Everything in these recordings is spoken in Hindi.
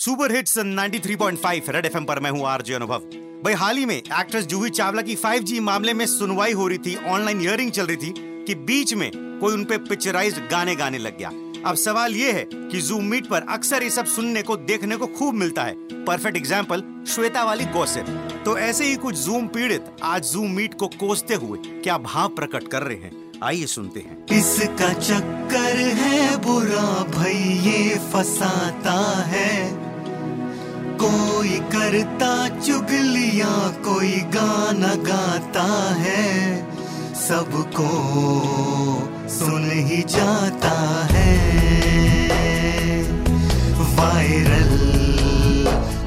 सुपर हिट्स 93.5 रेड एफएम पर मैं हूँ आरजे अनुभव। भाई, हाल ही में एक्ट्रेस जूही चावला की 5G मामले में सुनवाई हो रही थी ऑनलाइन हियरिंग चल रही थी कि बीच में कोई उनपे पिक्चराइज गाने गाने लग गया। अब सवाल ये है कि जूम मीट पर अक्सर ये सब सुनने को, देखने को खूब मिलता है। परफेक्ट एग्ज़ाम्पल श्वेता वाली गॉसिप तो ऐसे ही कुछ जूम पीड़ित आज जूम मीट को कोसते हुए क्या भाव प्रकट कर रहे हैं? आइए सुनते हैं। इसका चक्कर है, बुरा भाई ये फसाता है। कोई करता चुगलिया, कोई गाना गाता है। सबको सुन ही जाता है। वायरल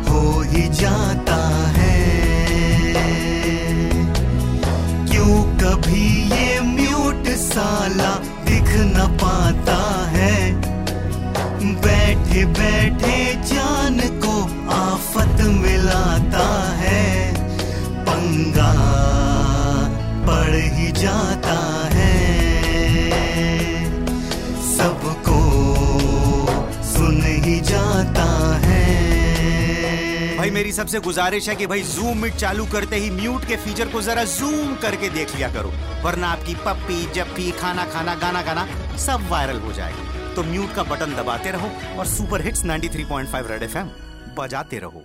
हो ही जाता है। क्यों कभी ये म्यूट साला दिख न पाता है? बैठे बैठे जाता है। सबको सुन ही जाता है। भाई, मेरी सबसे गुजारिश है कि भाई जूम मीट चालू करते ही म्यूट के फीचर को जरा जूम करके देख लिया करो। वरना आपकी पप्पी, जप्पी, खाना खाना, गाना गाना सब वायरल हो जाएगा। तो म्यूट का बटन दबाते रहो और सुपर हिट्स 93.5 रेड एफएम बजाते रहो।